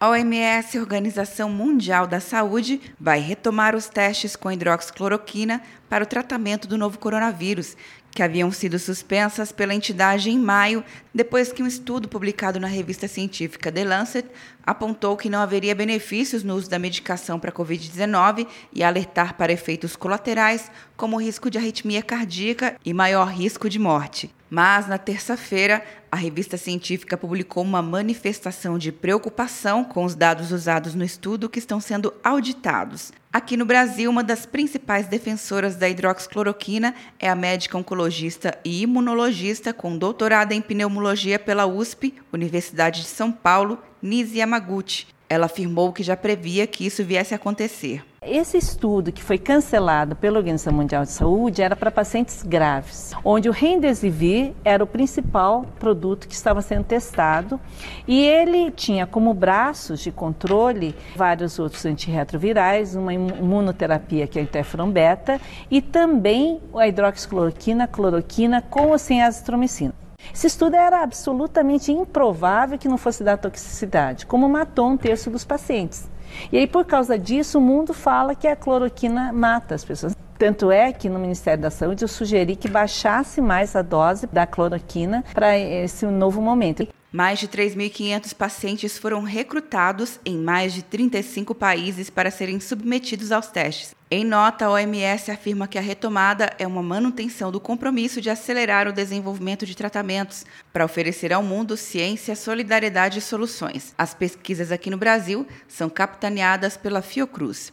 A OMS, Organização Mundial da Saúde, vai retomar os testes com hidroxicloroquina para o tratamento do novo coronavírus, que haviam sido suspensas pela entidade em maio, depois que um estudo publicado na revista científica The Lancet apontou que não haveria benefícios no uso da medicação para a Covid-19 e alertar para efeitos colaterais, como o risco de arritmia cardíaca e maior risco de morte. Mas, na terça-feira, a revista científica publicou uma manifestação de preocupação com os dados usados no estudo que estão sendo auditados. Aqui no Brasil, uma das principais defensoras da hidroxicloroquina é a médica oncologista e imunologista com doutorado em pneumologia pela USP, Universidade de São Paulo, Nisi Yamaguchi. Ela afirmou que já previa que isso viesse a acontecer. Esse estudo que foi cancelado pela Organização Mundial de Saúde era para pacientes graves, onde o Remdesivir era o principal produto que estava sendo testado e ele tinha como braços de controle vários outros antirretrovirais, uma imunoterapia que é a interferon beta e também a hidroxicloroquina, cloroquina com ou sem azitromicina. Esse estudo era absolutamente improvável que não fosse dar toxicidade, como matou um terço dos pacientes. E aí, por causa disso, o mundo fala que a cloroquina mata as pessoas. Tanto é que no Ministério da Saúde eu sugeri que baixasse mais a dose da cloroquina para esse novo momento. Mais de 3.500 pacientes foram recrutados em mais de 35 países para serem submetidos aos testes. Em nota, a OMS afirma que a retomada é uma manutenção do compromisso de acelerar o desenvolvimento de tratamentos para oferecer ao mundo ciência, solidariedade e soluções. As pesquisas aqui no Brasil são capitaneadas pela Fiocruz.